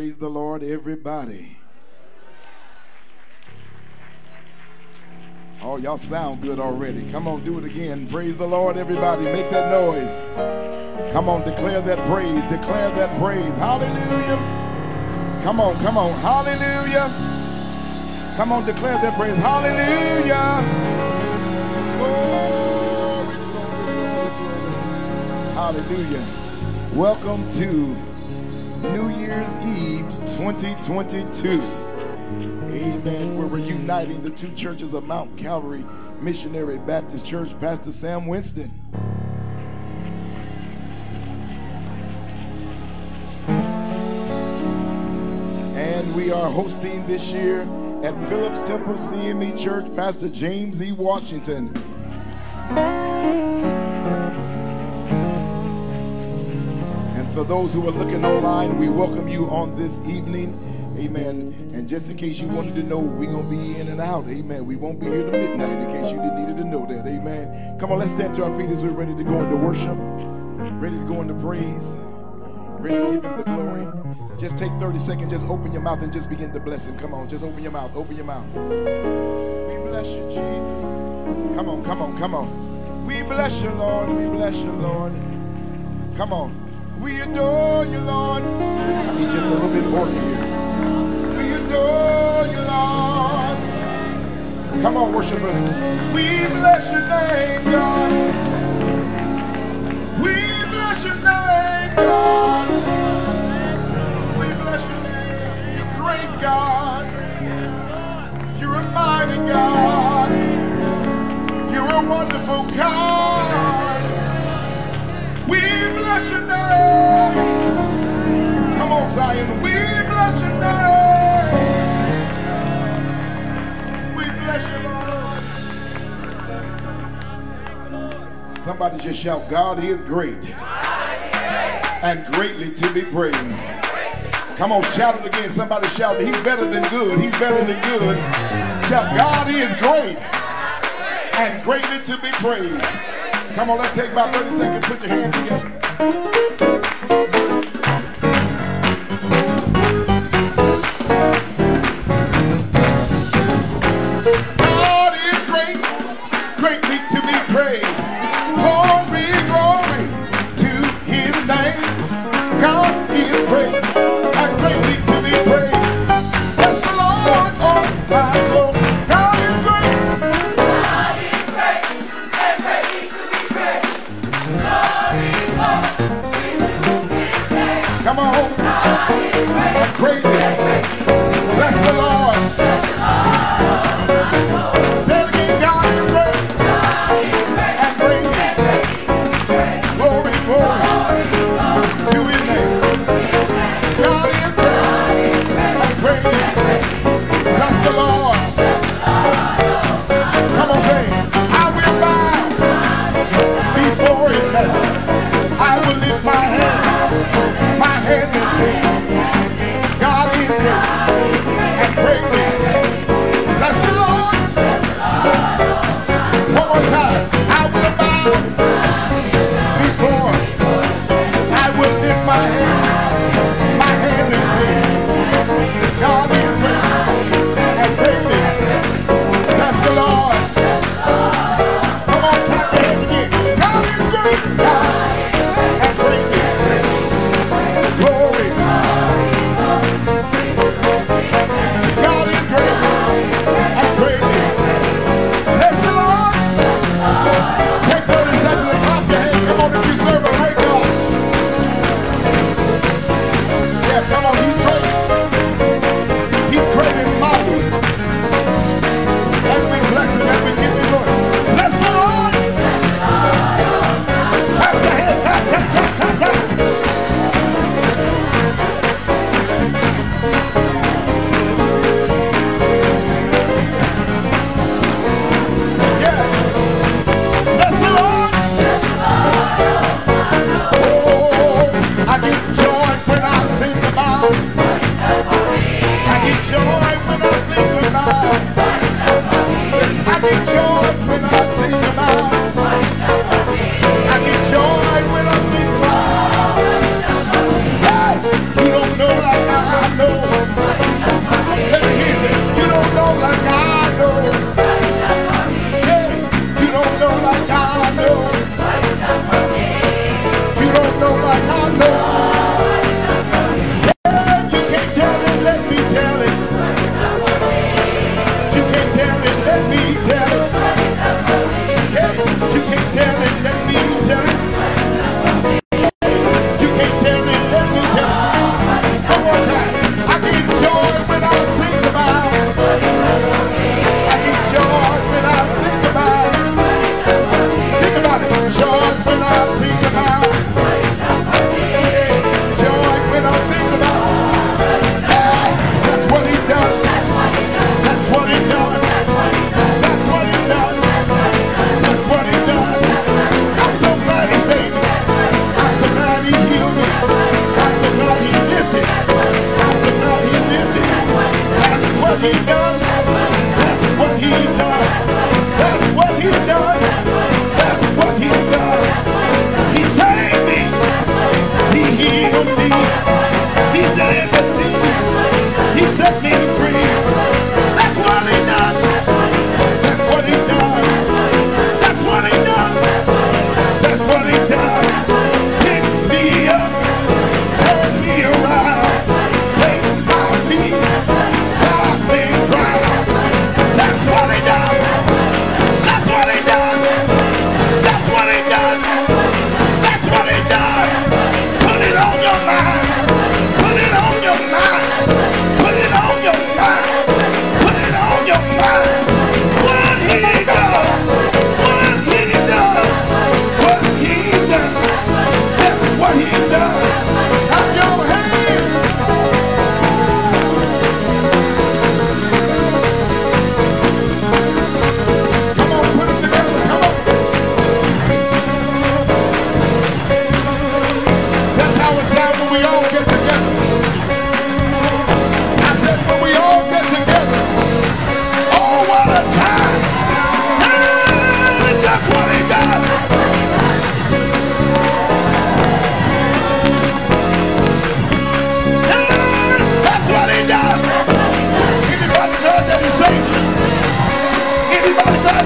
Praise the Lord, everybody. Oh, y'all sound good already. Come on, do it again. Praise the Lord, everybody. Make that noise. Come on, declare that praise. Declare that praise. Hallelujah. Come on, come on. Hallelujah. Come on, declare that praise. Hallelujah. Hallelujah. Welcome to New Year's Eve 2022. Amen. We're uniting the two churches of Mount Calvary Missionary Baptist Church, Pastor Sam Winston. And we are hosting this year at Phillips Temple CME Church, Pastor James E. Washington. For those who are looking online, we welcome you on this evening. Amen. And just in case you wanted to know, we're going to be in and out. Amen. We won't be here to midnight in case you didn't needed to know that. Amen. Come on, let's stand to our feet as we're ready to go into worship, ready to go into praise, ready to give him the glory. Just take 30 seconds, just open your mouth and just begin to bless him. Come on, just open your mouth. Open your mouth. We bless you, Jesus. Come on, come on, come on. We bless you, Lord. We bless you, Lord. Come on. We adore you, Lord. I need just a little bit more here. We adore you, Lord. Come on, worshipers. We bless your name, God. We bless your name, God. We bless your name. You're great, God. You're a mighty God. You're a wonderful God. Bless your name. Come on, Zion. We bless your name. We bless you, Lord. Somebody just shout, God is great. And greatly to be praised. Come on, shout it again. Somebody shout, He's better than good. He's better than good. Shout, God is great. And greatly to be praised. Come on, let's take about 30 seconds. Put your hands together. えっ? rejoice.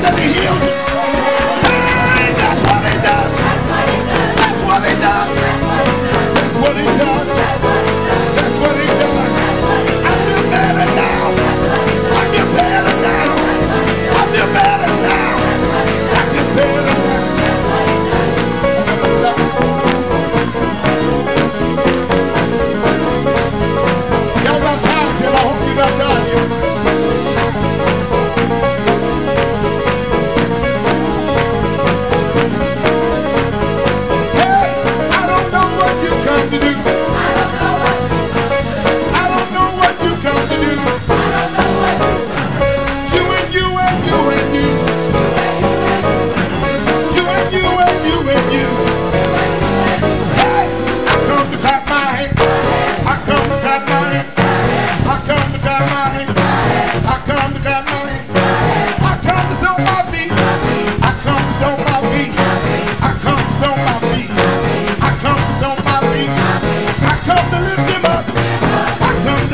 Let be healed.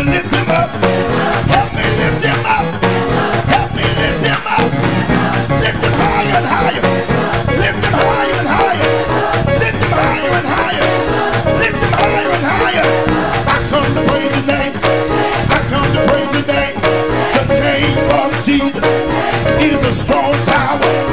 to lift them up. Help me lift them up. Help me lift them up. Lift them higher and higher. Lift them higher and higher. Lift them higher and higher. Lift him higher and higher. I come to praise his name. I come to praise his name. The name of Jesus is a strong tower.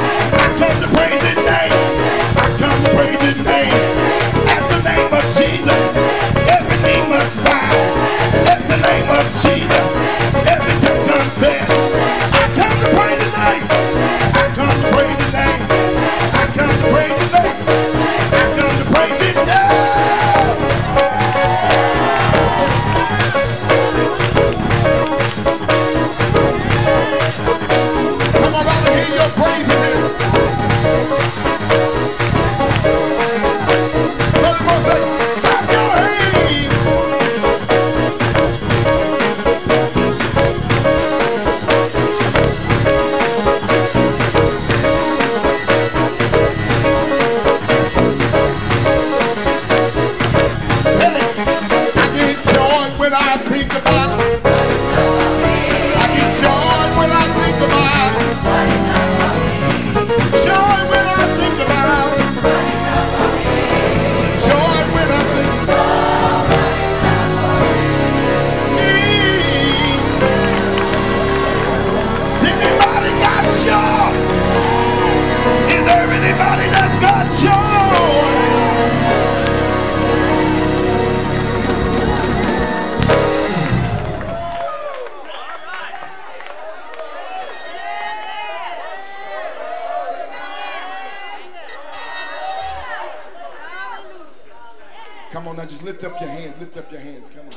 Lift up your hands. Come on.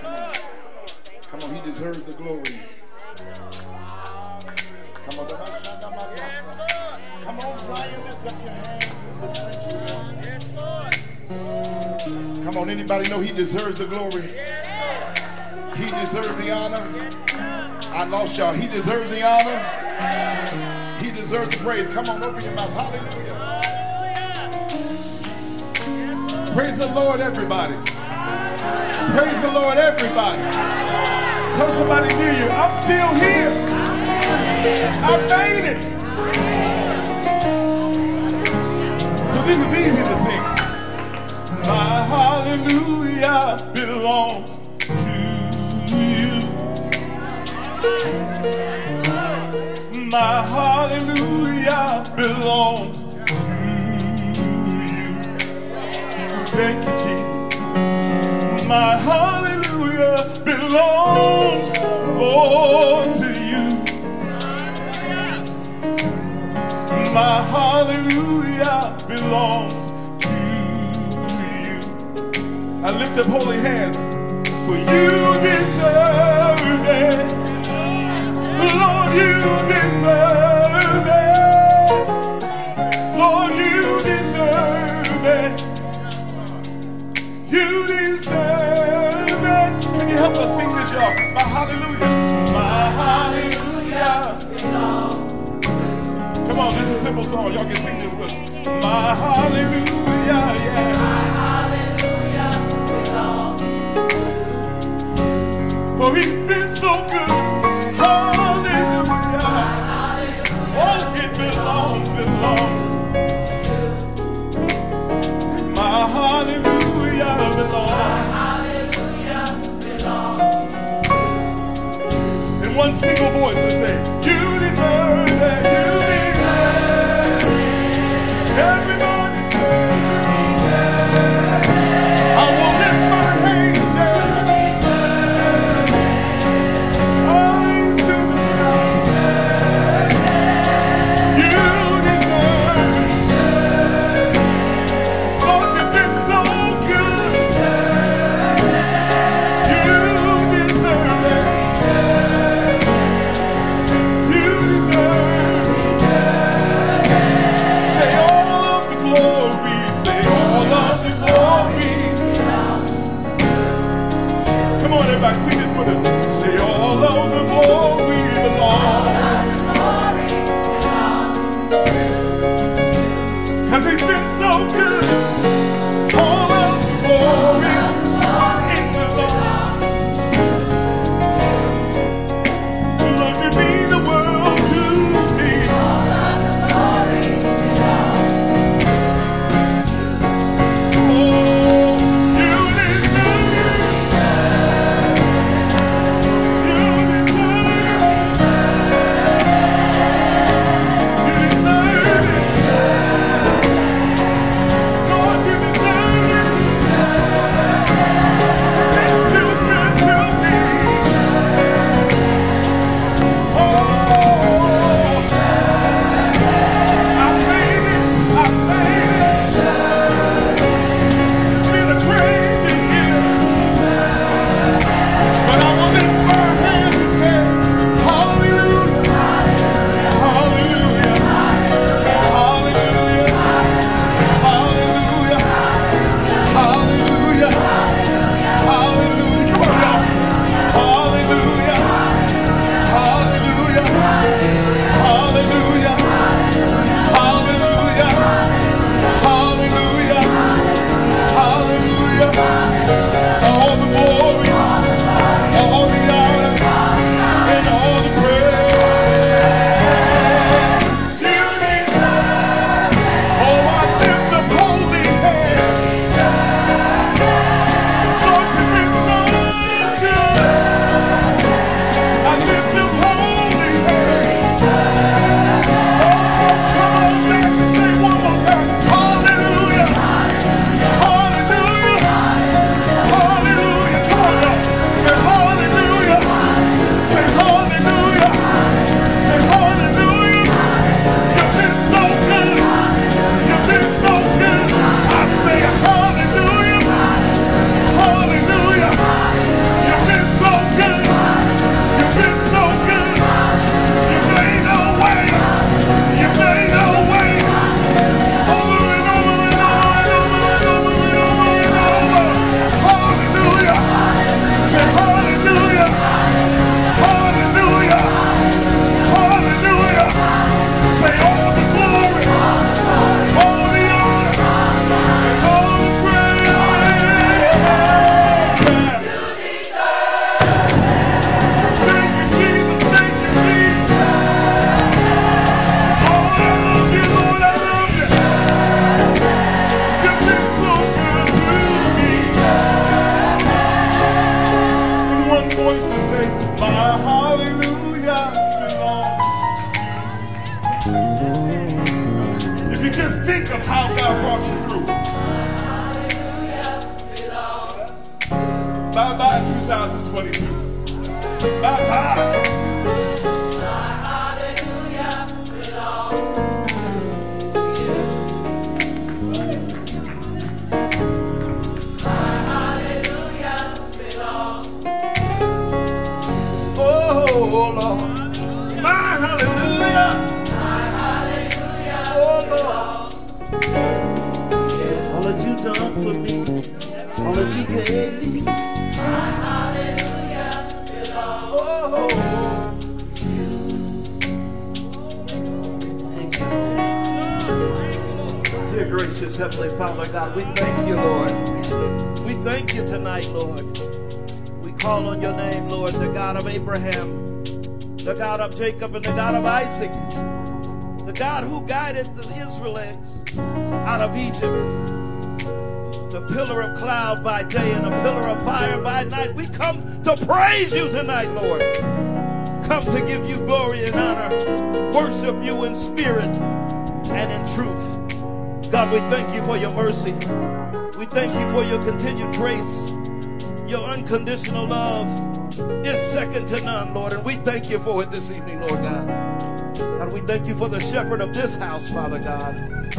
Come on. Come on, he deserves the glory. Come on, Come on, Zion, lift up your hands Come on, anybody know he deserves the glory? He deserves the honor. I lost y'all. He deserves the honor. He deserves the praise. Come on, open your mouth. Hallelujah. Praise the Lord, everybody. Praise the Lord, everybody. Tell somebody near you, I'm still here. I made it. So this is easy to sing. My hallelujah belongs to you. My hallelujah belongs to you. Thank you. My hallelujah belongs, Lord, to you. My hallelujah belongs to you. I lift up holy hands, for you deserve it. Lord, you deserve help us sing this, y'all? My hallelujah. My hallelujah. Come on, this is a simple song. Y'all can sing this with us. My hallelujah, yeah. For he's been so one single voice, let's say, You deserve it. We thank you for your mercy. We thank you for your continued grace. Your unconditional love is second to none, Lord. And we thank you for it this evening, Lord God. God, we thank you for the shepherd of this house, Father God.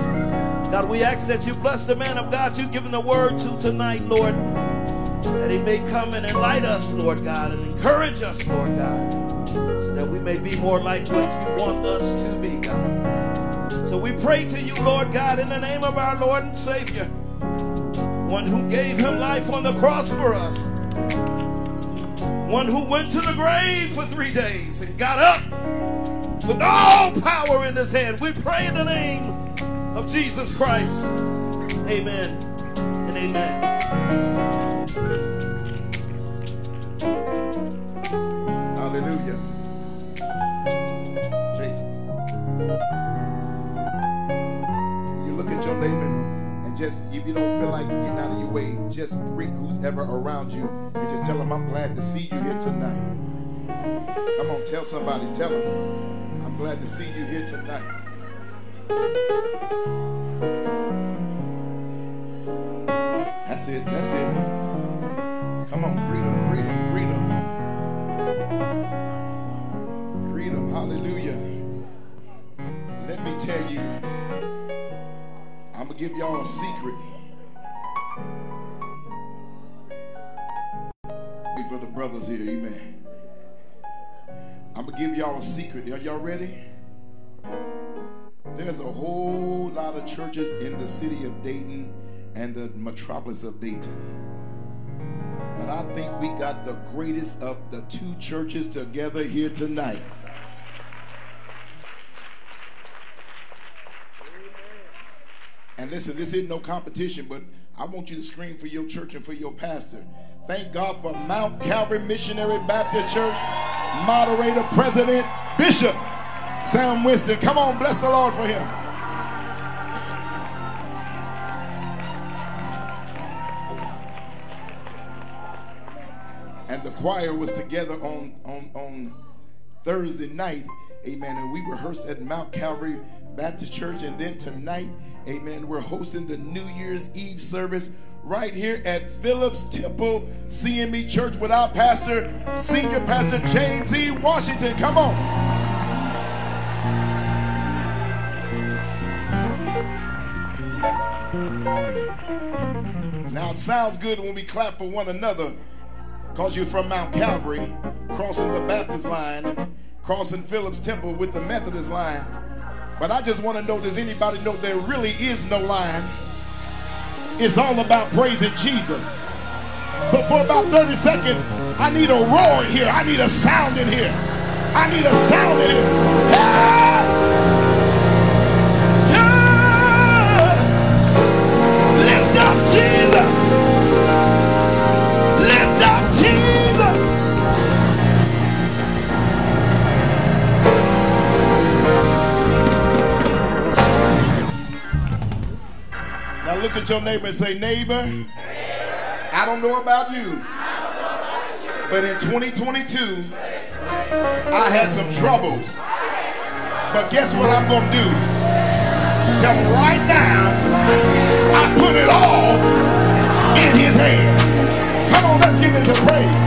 God, we ask that you bless the man of God you've given the word to tonight, Lord. That he may come and enlighten us, Lord God, and encourage us, Lord God, so that we may be more like what you want us to we pray to you, Lord God, in the name of our Lord and Savior, one who gave him life on the cross for us, one who went to the grave for three days and got up with all power in his hand. We pray in the name of Jesus Christ. Amen and amen. Hallelujah. Jason. And just, if you don't feel like getting out of your way, just greet who's ever around you and just tell them, I'm glad to see you here tonight. Come on, tell somebody, tell them, I'm glad to see you here tonight. That's it, that's it. Come on, greet them, greet them, greet them. Greet them, hallelujah. Let me tell you, I'm going to give y'all a secret. For the brothers here, amen. I'm going to give y'all a secret. Are y'all ready? There's a whole lot of churches in the city of Dayton and the metropolis of Dayton. But I think we got the greatest of the two churches together here tonight. And listen, this isn't no competition, but I want you to scream for your church and for your pastor. Thank God for Mount Calvary Missionary Baptist Church, moderator, president, bishop, Sam Winston. Come on, bless the Lord for him. And the choir was together on, on, on Thursday night, amen. And we rehearsed at Mount Calvary Baptist Church. And then tonight, amen, we're hosting the New Year's Eve service right here at Phillips Temple CME Church with our pastor, Senior Pastor James E. Washington. Come on. Now it sounds good when we clap for one another because you're from Mount Calvary, crossing the Baptist line, crossing Phillips Temple with the Methodist line. But I just want to know does anybody know there really is no line? It's all about praising Jesus. So for about 30 seconds, I need a roar in here. I need a sound in here. I need a sound in here. Yeah! Look at your neighbor and say, neighbor, I don't know about you, but in 2022, I had some troubles. But guess what I'm going to do? that right now I put it all in his hands. Come on, let's give him some praise.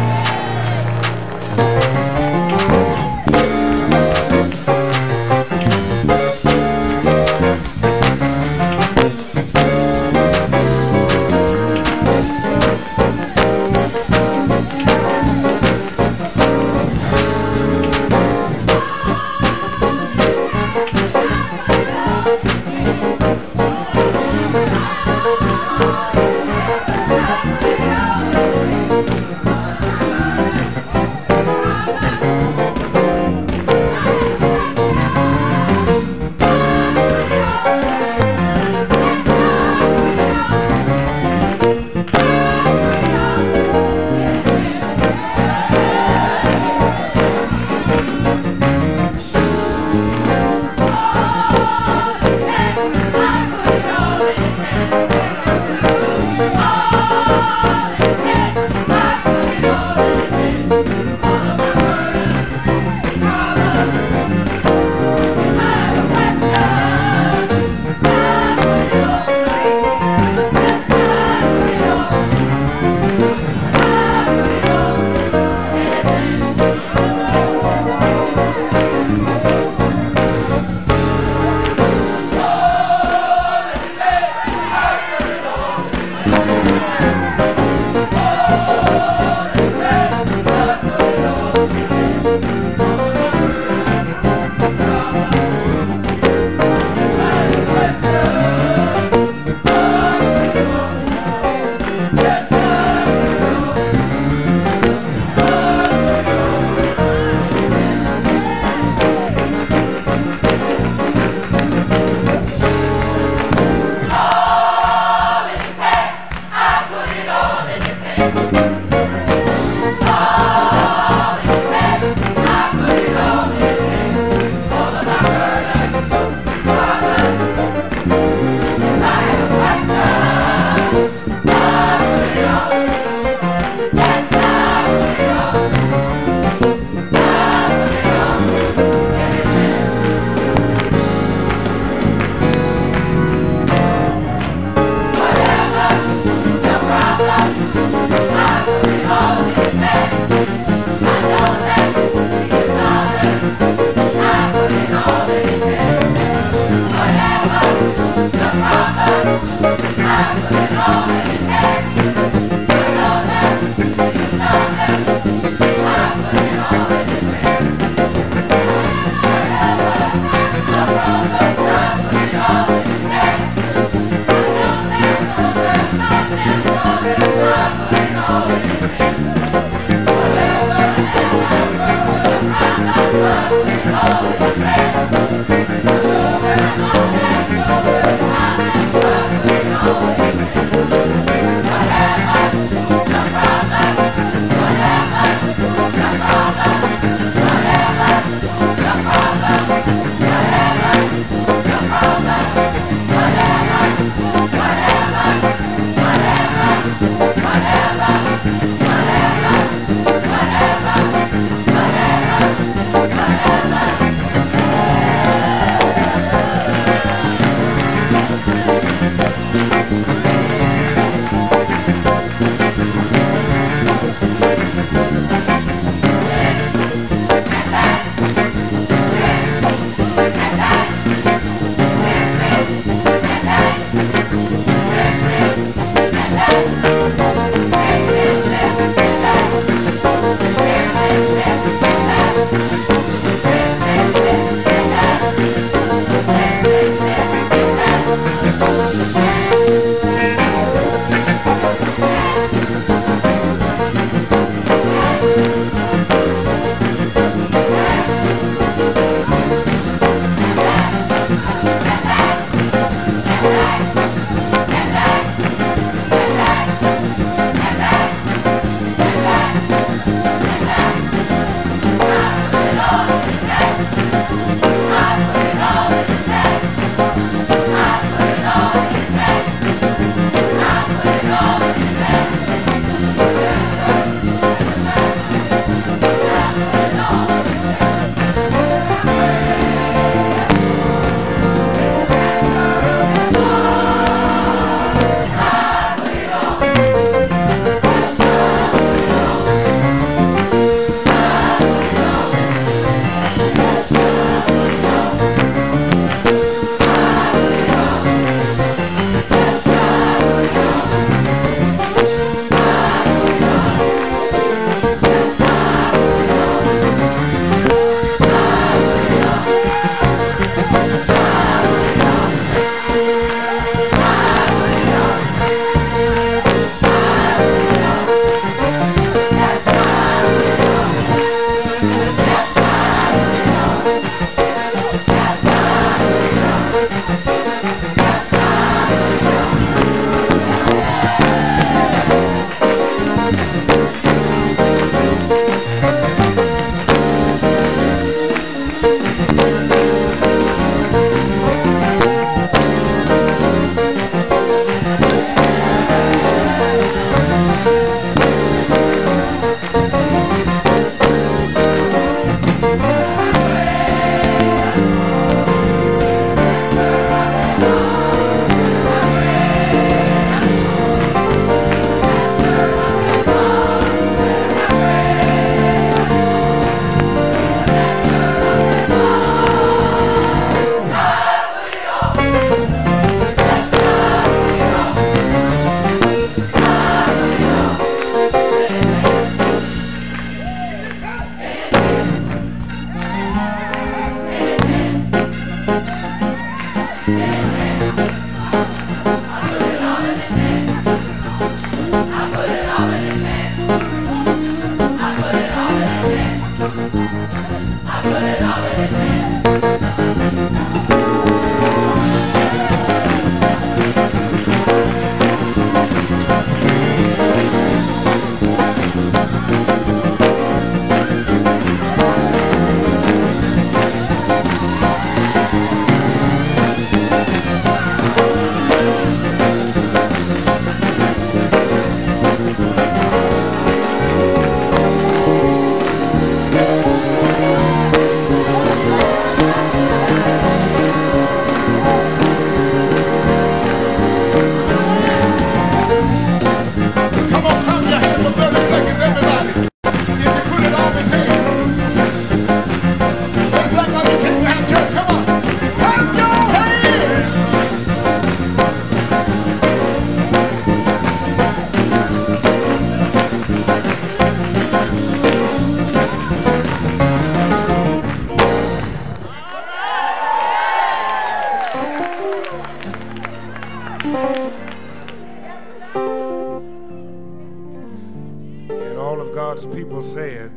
Said,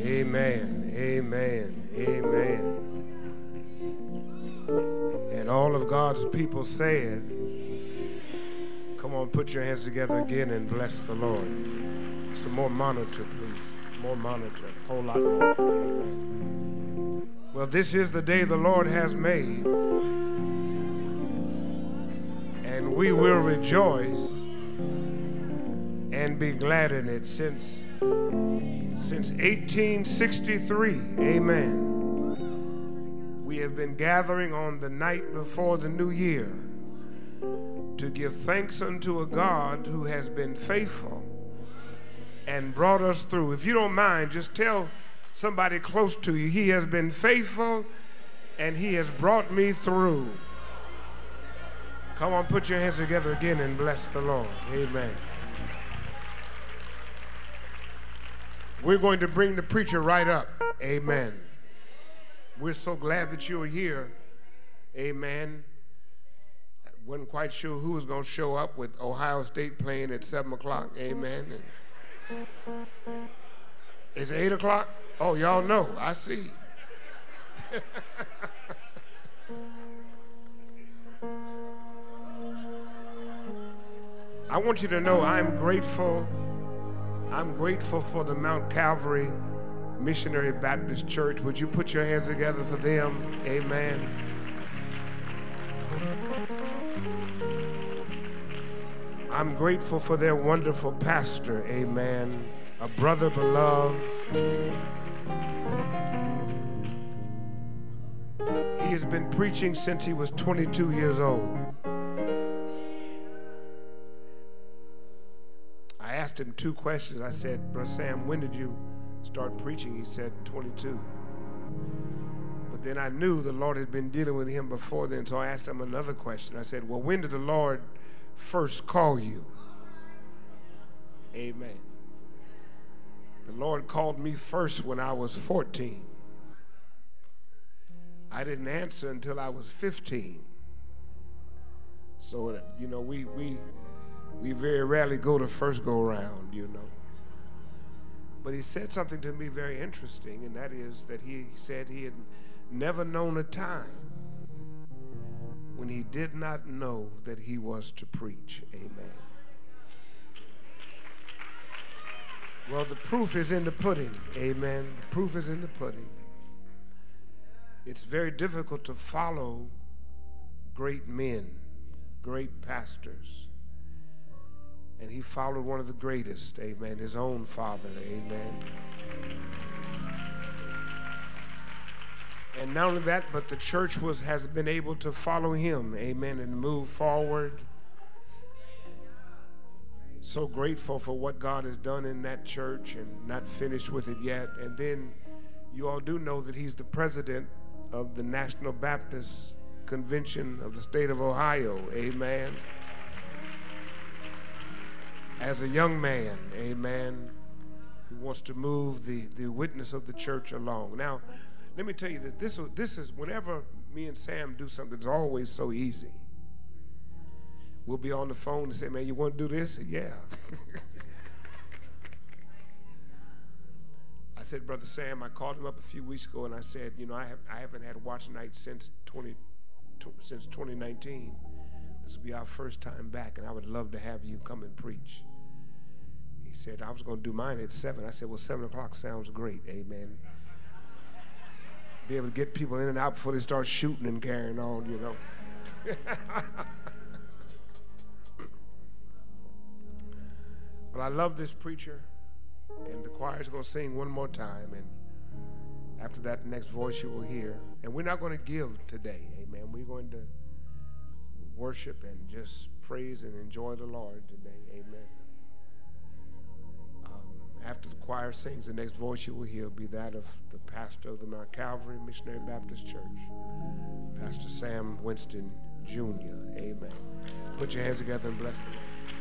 Amen, amen, amen. And all of God's people said, Come on, put your hands together again and bless the Lord. Some more monitor, please. More monitor. A whole lot more. Well, this is the day the Lord has made. And we will rejoice and be glad in it since since 1863. Amen. We have been gathering on the night before the new year to give thanks unto a God who has been faithful and brought us through. If you don't mind, just tell somebody close to you, He has been faithful and He has brought me through. Come on, put your hands together again and bless the Lord. Amen. We're going to bring the preacher right up. Amen. We're so glad that you're here. Amen. Wasn't quite sure who was going to show up with Ohio State playing at 7 o'clock. Amen. And it's 8 o'clock? Oh, y'all know. I see. I want you to know I'm grateful. I'm grateful for the Mount Calvary Missionary Baptist Church. Would you put your hands together for them? Amen. I'm grateful for their wonderful pastor. Amen. A brother beloved. He has been preaching since he was 22 years old. I asked him two questions. I said, Brother Sam, when did you start preaching? He said, 22. But then I knew the Lord had been dealing with him before then, so I asked him another question. I said, Well, when did the Lord first call you? Amen. The Lord called me first when I was 14. I didn't answer until I was 15. So, you know, we, we, we very rarely go to first go round, you know. But he said something to me very interesting, and that is that he said he had never known a time when he did not know that he was to preach. Amen. Well, the proof is in the pudding. Amen. The proof is in the pudding. It's very difficult to follow great men, great pastors. And he followed one of the greatest, amen, his own father, amen. And not only that, but the church was has been able to follow him, amen, and move forward. So grateful for what God has done in that church and not finished with it yet. And then you all do know that he's the president of the National Baptist Convention of the state of Ohio, amen. As a young man, amen, who wants to move the, the witness of the church along. Now, let me tell you that this, this is whenever me and Sam do something, it's always so easy. We'll be on the phone and say, Man, you want to do this? Yeah. I said, Brother Sam, I called him up a few weeks ago and I said, You know, I, have, I haven't had watch night since, 20, since 2019. This will be our first time back, and I would love to have you come and preach. He said, I was going to do mine at 7. I said, Well, 7 o'clock sounds great. Amen be able to get people in and out before they start shooting and carrying on, you know. but I love this preacher, and the choir's going to sing one more time, and after that, the next voice you will hear. And we're not going to give today, amen. We're going to worship and just praise and enjoy the Lord today, amen. After the choir sings, the next voice you will hear will be that of the pastor of the Mount Calvary Missionary Baptist Church, Pastor Sam Winston Jr. Amen. Put your hands together and bless the Lord.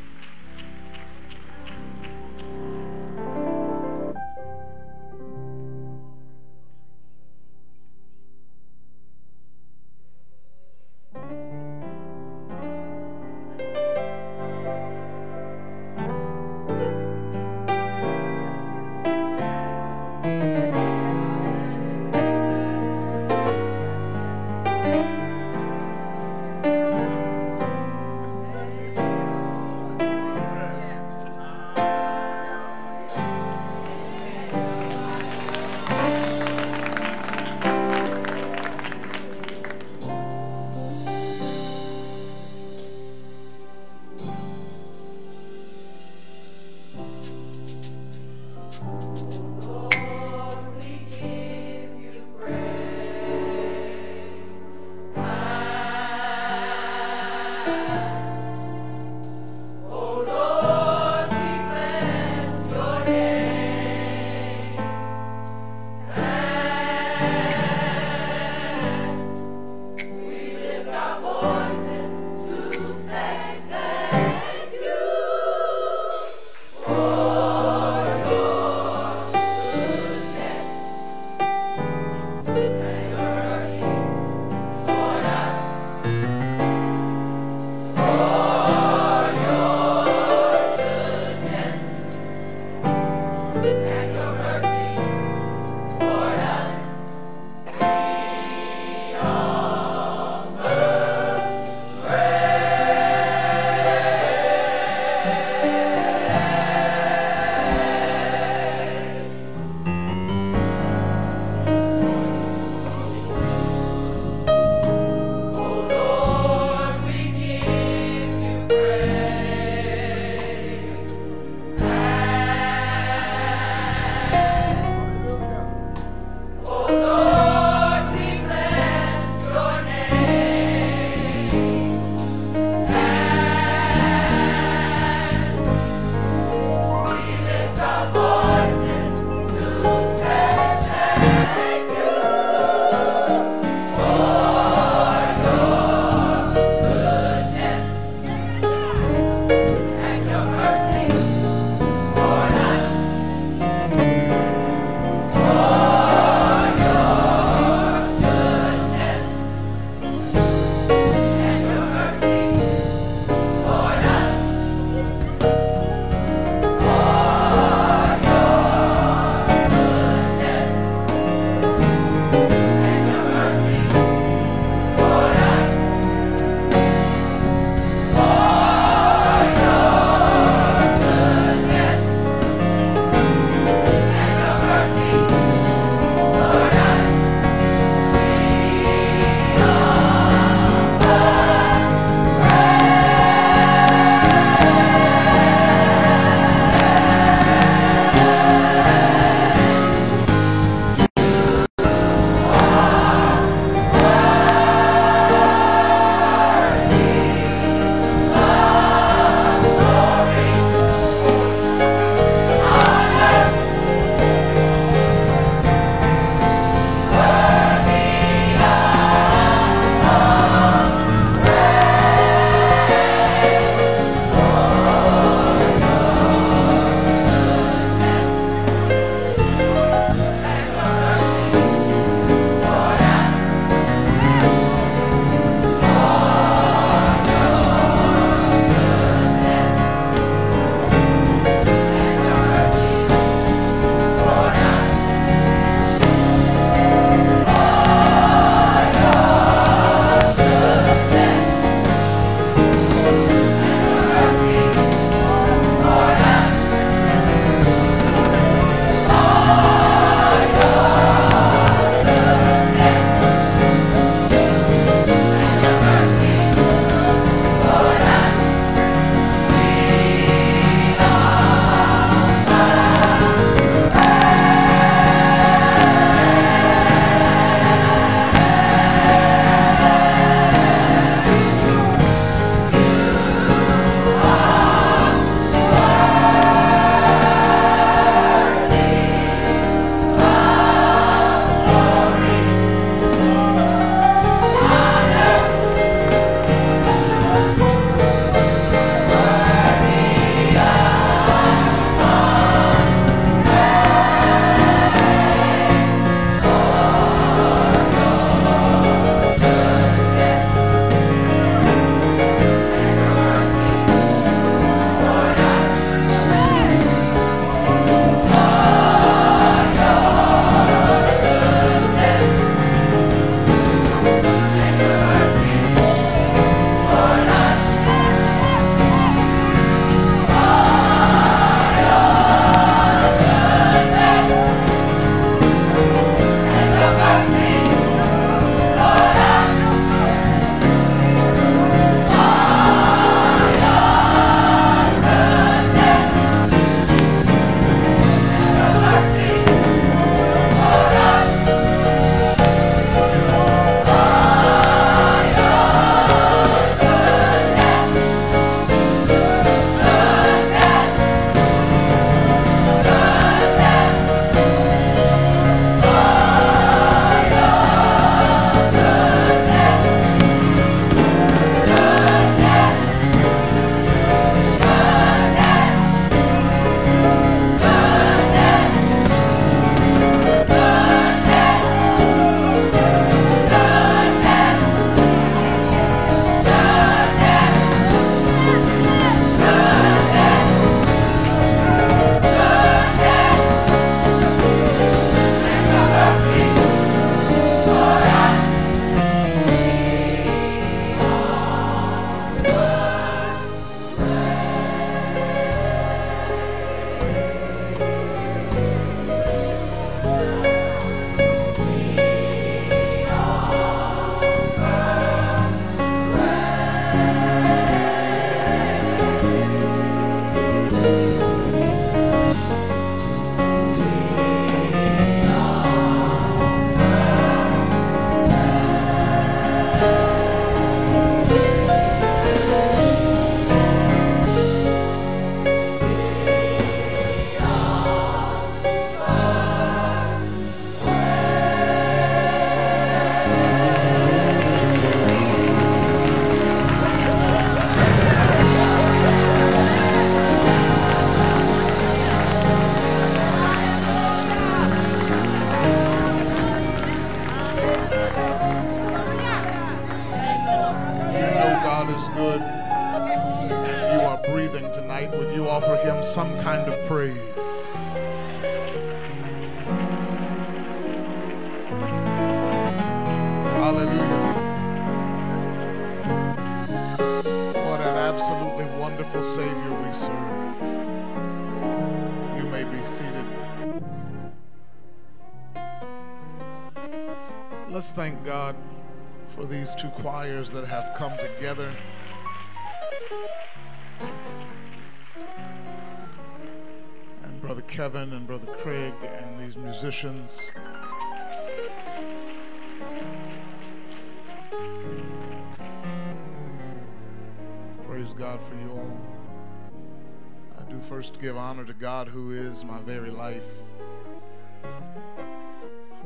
Is my very life.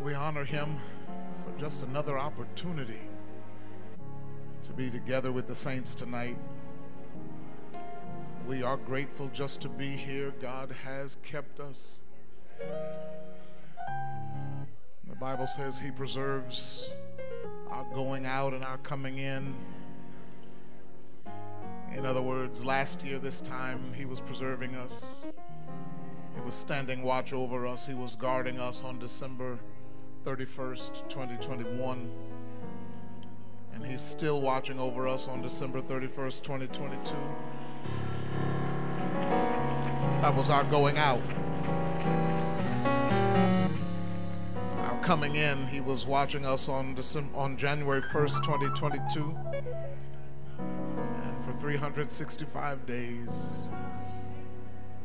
We honor him for just another opportunity to be together with the saints tonight. We are grateful just to be here. God has kept us. The Bible says He preserves our going out and our coming in. In other words, last year, this time, He was preserving us. Was standing watch over us. He was guarding us on December 31st, 2021. And He's still watching over us on December 31st, 2022. That was our going out. Our coming in, He was watching us on, December, on January 1st, 2022. And for 365 days,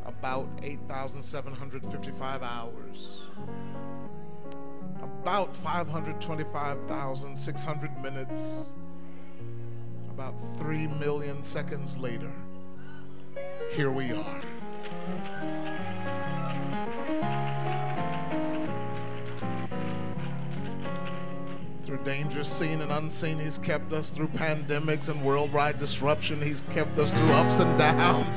about 8,755 hours about 525,600 minutes, about 3 million seconds later, here we are. Through dangers seen and unseen, He's kept us. Through pandemics and worldwide disruption, He's kept us. Through ups and downs,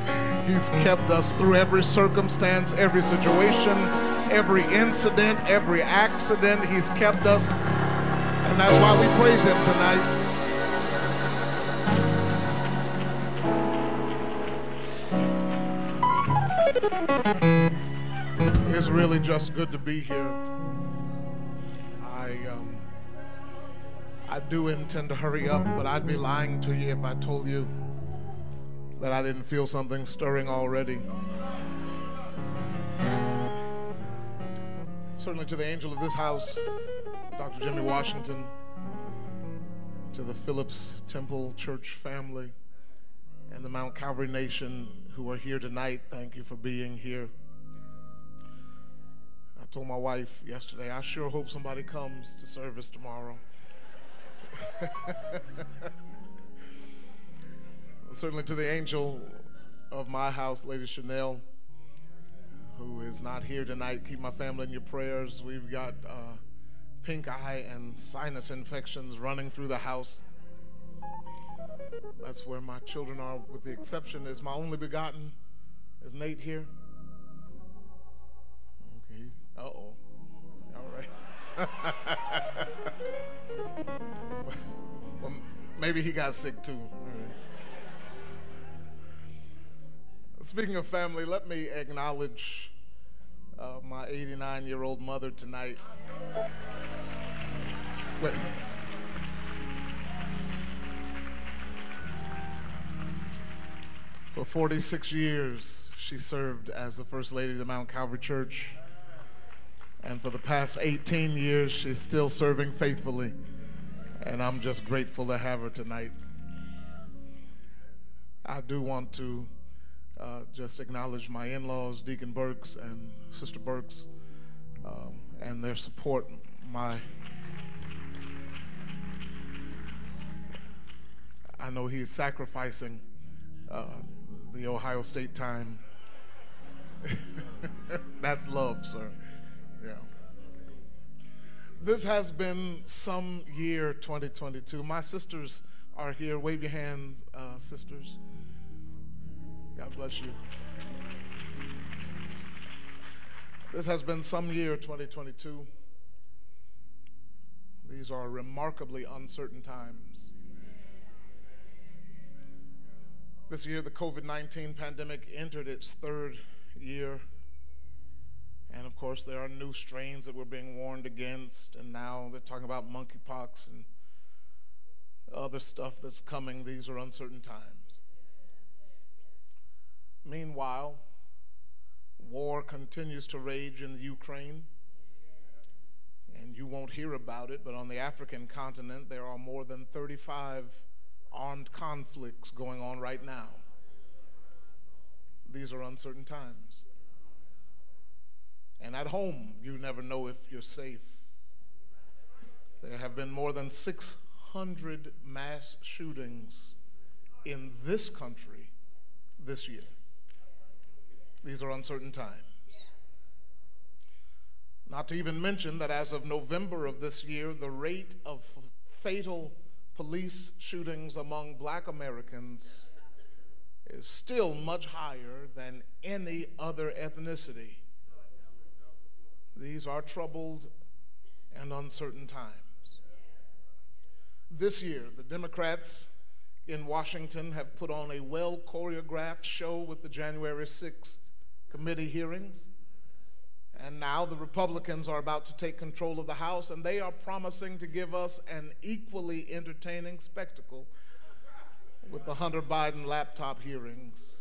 He's kept us. Through every circumstance, every situation, every incident, every accident. He's kept us. And that's why we praise Him tonight. It's really just good to be here. I do intend to hurry up, but I'd be lying to you if I told you that I didn't feel something stirring already. Certainly to the angel of this house, Dr. Jimmy Washington, to the Phillips Temple Church family, and the Mount Calvary Nation who are here tonight, thank you for being here. I told my wife yesterday, I sure hope somebody comes to service tomorrow. Certainly to the angel of my house, Lady Chanel, who is not here tonight. Keep my family in your prayers. We've got uh, pink eye and sinus infections running through the house. That's where my children are, with the exception is my only begotten. Is Nate here? Okay. Uh oh. Right. well, maybe he got sick too. Speaking of family, let me acknowledge uh, my 89 year old mother tonight. Wait. For 46 years, she served as the First Lady of the Mount Calvary Church. And for the past 18 years, she's still serving faithfully. And I'm just grateful to have her tonight. I do want to uh, just acknowledge my in laws, Deacon Burks and Sister Burks, um, and their support. My I know he's sacrificing uh, the Ohio State time. That's love, sir. This has been some year 2022. My sisters are here. Wave your hand, uh, sisters. God bless you. This has been some year 2022. These are remarkably uncertain times. This year, the COVID 19 pandemic entered its third year. And of course, there are new strains that we're being warned against. And now they're talking about monkeypox and other stuff that's coming. These are uncertain times. Meanwhile, war continues to rage in the Ukraine. And you won't hear about it, but on the African continent, there are more than 35 armed conflicts going on right now. These are uncertain times. And at home, you never know if you're safe. There have been more than 600 mass shootings in this country this year. These are uncertain times. Not to even mention that as of November of this year, the rate of fatal police shootings among black Americans is still much higher than any other ethnicity. These are troubled and uncertain times. This year, the Democrats in Washington have put on a well choreographed show with the January 6th committee hearings. And now the Republicans are about to take control of the House, and they are promising to give us an equally entertaining spectacle with the Hunter Biden laptop hearings.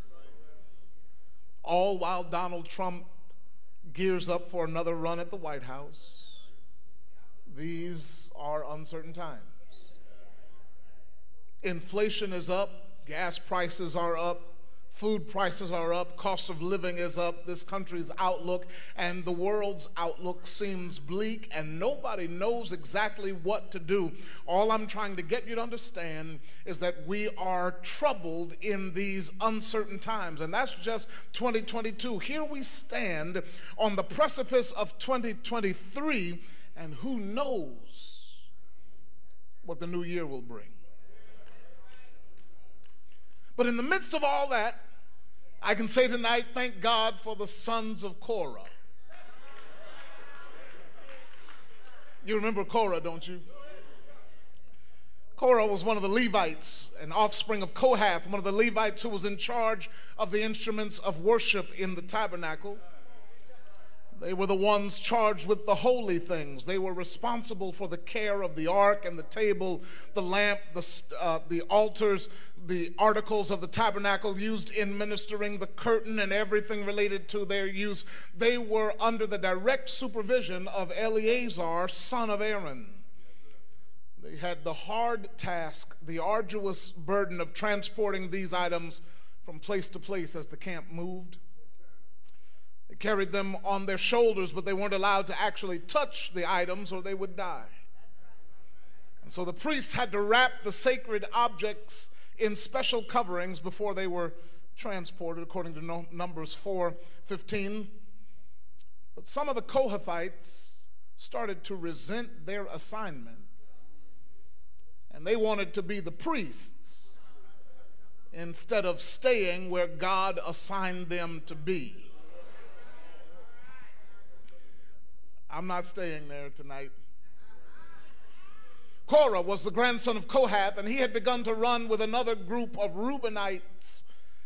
All while Donald Trump gears up for another run at the White House. These are uncertain times. Inflation is up, gas prices are up, Food prices are up, cost of living is up, this country's outlook and the world's outlook seems bleak, and nobody knows exactly what to do. All I'm trying to get you to understand is that we are troubled in these uncertain times, and that's just 2022. Here we stand on the precipice of 2023, and who knows what the new year will bring. But in the midst of all that, I can say tonight, thank God for the sons of Korah. You remember Korah, don't you? Korah was one of the Levites, an offspring of Kohath, one of the Levites who was in charge of the instruments of worship in the tabernacle. They were the ones charged with the holy things. They were responsible for the care of the ark and the table, the lamp, the, uh, the altars, the articles of the tabernacle used in ministering, the curtain, and everything related to their use. They were under the direct supervision of Eleazar, son of Aaron. They had the hard task, the arduous burden of transporting these items from place to place as the camp moved. They carried them on their shoulders, but they weren't allowed to actually touch the items or they would die. And so the priests had to wrap the sacred objects in special coverings before they were transported, according to Numbers 4 15. But some of the Kohathites started to resent their assignment, and they wanted to be the priests instead of staying where God assigned them to be. I'm not staying there tonight. Korah was the grandson of Kohath, and he had begun to run with another group of Reubenites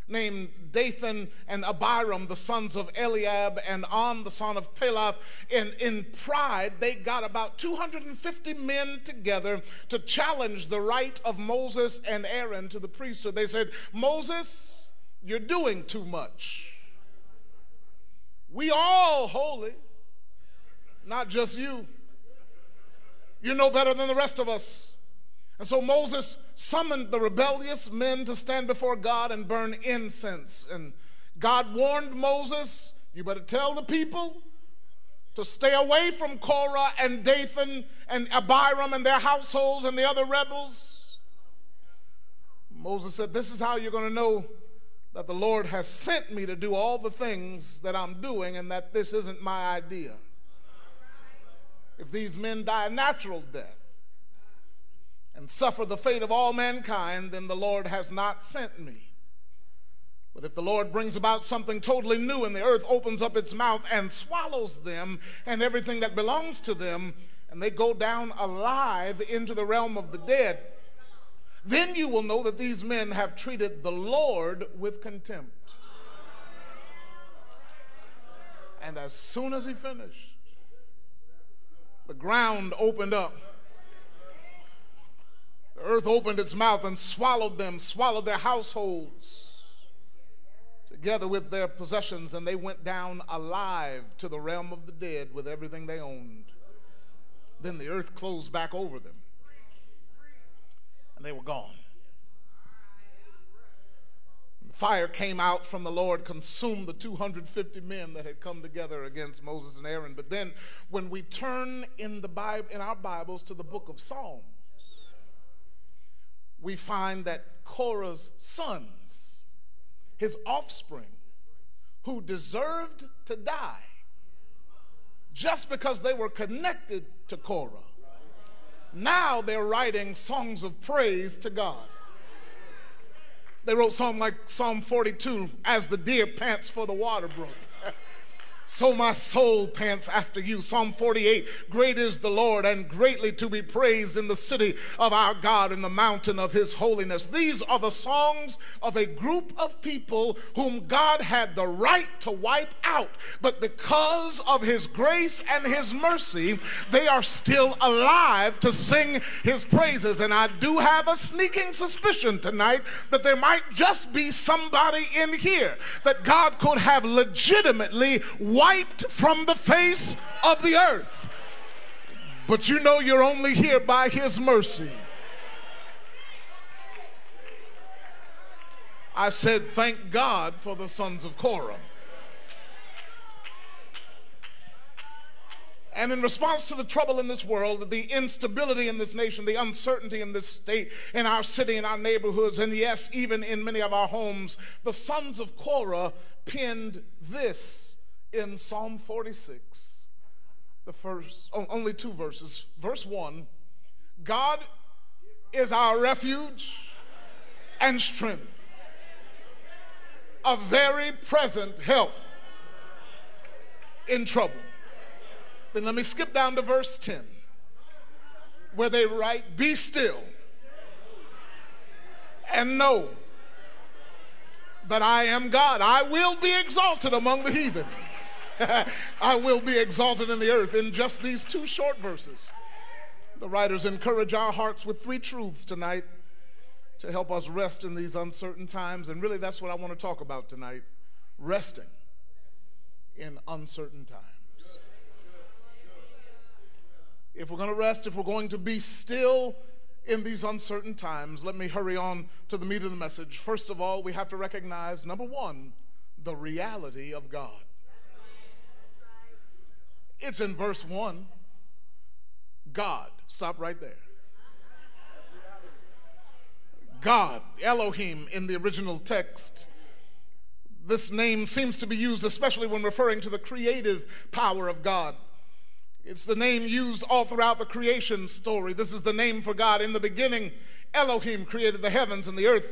named Dathan and Abiram, the sons of Eliab, and On, the son of Peleth. And in pride, they got about 250 men together to challenge the right of Moses and Aaron to the priesthood. They said, Moses, you're doing too much. We all holy not just you. You're no better than the rest of us. And so Moses summoned the rebellious men to stand before God and burn incense. And God warned Moses, You better tell the people to stay away from Korah and Dathan and Abiram and their households and the other rebels. Moses said, This is how you're going to know that the Lord has sent me to do all the things that I'm doing and that this isn't my idea if these men die a natural death and suffer the fate of all mankind, then the Lord has not sent me. But if the Lord brings about something totally new and the earth opens up its mouth and swallows them and everything that belongs to them, and they go down alive into the realm of the dead, then you will know that these men have treated the Lord with contempt. And as soon as he finished, the ground opened up. The earth opened its mouth and swallowed them, swallowed their households together with their possessions, and they went down alive to the realm of the dead with everything they owned. Then the earth closed back over them, and they were gone. Fire came out from the Lord, consumed the 250 men that had come together against Moses and Aaron. But then, when we turn in the Bible, in our Bibles, to the book of Psalms, we find that Korah's sons, his offspring, who deserved to die just because they were connected to Korah, now they're writing songs of praise to God. They wrote something like Psalm 42 as the deer pants for the water brook. So my soul pants after you. Psalm 48 Great is the Lord and greatly to be praised in the city of our God in the mountain of his holiness. These are the songs of a group of people whom God had the right to wipe out. But because of his grace and his mercy, they are still alive to sing his praises. And I do have a sneaking suspicion tonight that there might just be somebody in here that God could have legitimately wiped from the face of the earth. But you know you're only here by His mercy. I said, Thank God for the sons of Korah. And in response to the trouble in this world, the instability in this nation, the uncertainty in this state, in our city, in our neighborhoods, and yes, even in many of our homes, the sons of Korah penned this in Psalm 46, the first, only two verses. Verse 1 God is our refuge and strength, a very present help in trouble. Then let me skip down to verse 10, where they write, Be still and know that I am God. I will be exalted among the heathen. I will be exalted in the earth. In just these two short verses, the writers encourage our hearts with three truths tonight to help us rest in these uncertain times. And really, that's what I want to talk about tonight resting in uncertain times. If we're going to rest, if we're going to be still in these uncertain times, let me hurry on to the meat of the message. First of all, we have to recognize number one, the reality of God. It's in verse 1. God. Stop right there. God, Elohim in the original text. This name seems to be used especially when referring to the creative power of God. It's the name used all throughout the creation story. This is the name for God. In the beginning, Elohim created the heavens and the earth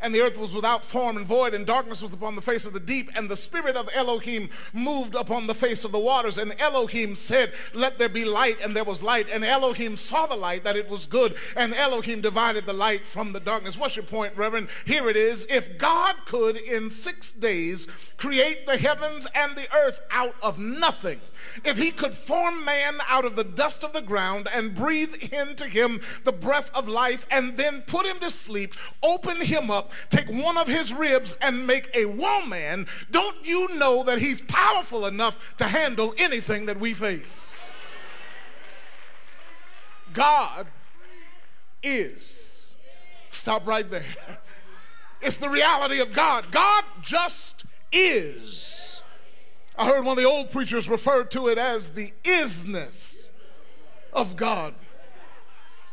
and the earth was without form and void, and darkness was upon the face of the deep, and the spirit of Elohim moved upon the face of the waters. And Elohim said, Let there be light, and there was light. And Elohim saw the light, that it was good, and Elohim divided the light from the darkness. What's your point, Reverend? Here it is. If God could in six days create the heavens and the earth out of nothing, if he could form man out of the dust of the ground and breathe into him the breath of life and then put him to sleep, open him up, take one of his ribs and make a woman, don't you know that he's powerful enough to handle anything that we face? God is. Stop right there. It's the reality of God. God just is. I heard one of the old preachers refer to it as the isness of God.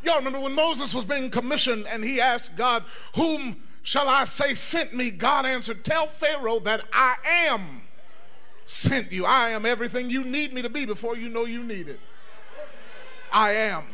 Y'all remember when Moses was being commissioned and he asked God, Whom shall I say sent me? God answered, Tell Pharaoh that I am sent you. I am everything you need me to be before you know you need it. I am.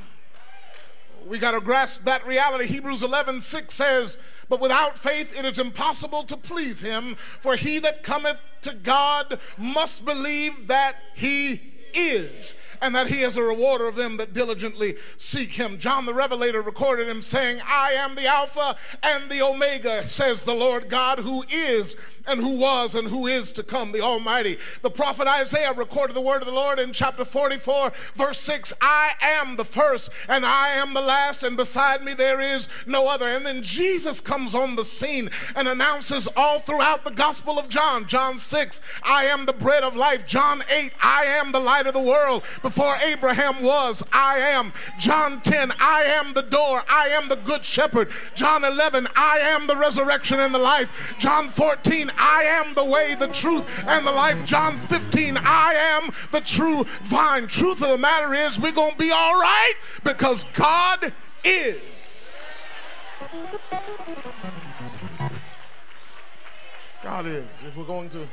We got to grasp that reality. Hebrews 11 6 says, But without faith it is impossible to please him, for he that cometh to God must believe that He is, and that he is a rewarder of them that diligently seek him. John the Revelator recorded him saying, I am the Alpha and the Omega, says the Lord God, who is and who was and who is to come, the Almighty. The prophet Isaiah recorded the word of the Lord in chapter 44, verse 6 I am the first and I am the last, and beside me there is no other. And then Jesus comes on the scene and announces all throughout the Gospel of John. John 6, I am the bread of life. John 8, I am the light of the world. Before Abraham was, I am. John 10, I am the door. I am the good shepherd. John 11, I am the resurrection and the life. John 14, I am the way, the truth, and the life. John 15, I am the true vine. Truth of the matter is, we're going to be all right because God is. God is. If we're going to,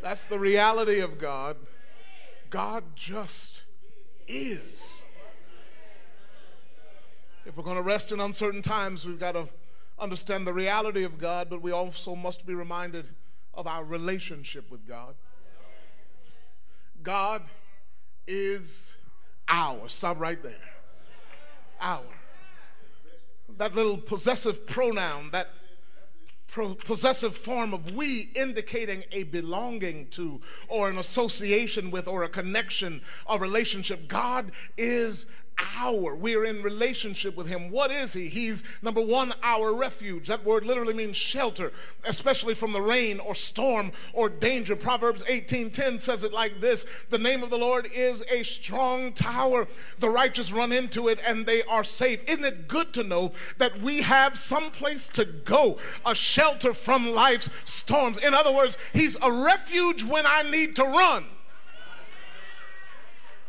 that's the reality of God. God just is. If we're going to rest in uncertain times, we've got to understand the reality of God, but we also must be reminded of our relationship with God. God is our. Stop right there. Our. That little possessive pronoun, that possessive form of we indicating a belonging to or an association with or a connection a relationship god is our. We're in relationship with Him. What is He? He's, number one, our refuge. That word literally means shelter, especially from the rain or storm or danger. Proverbs 18:10 says it like this The name of the Lord is a strong tower. The righteous run into it and they are safe. Isn't it good to know that we have some place to go, a shelter from life's storms? In other words, He's a refuge when I need to run.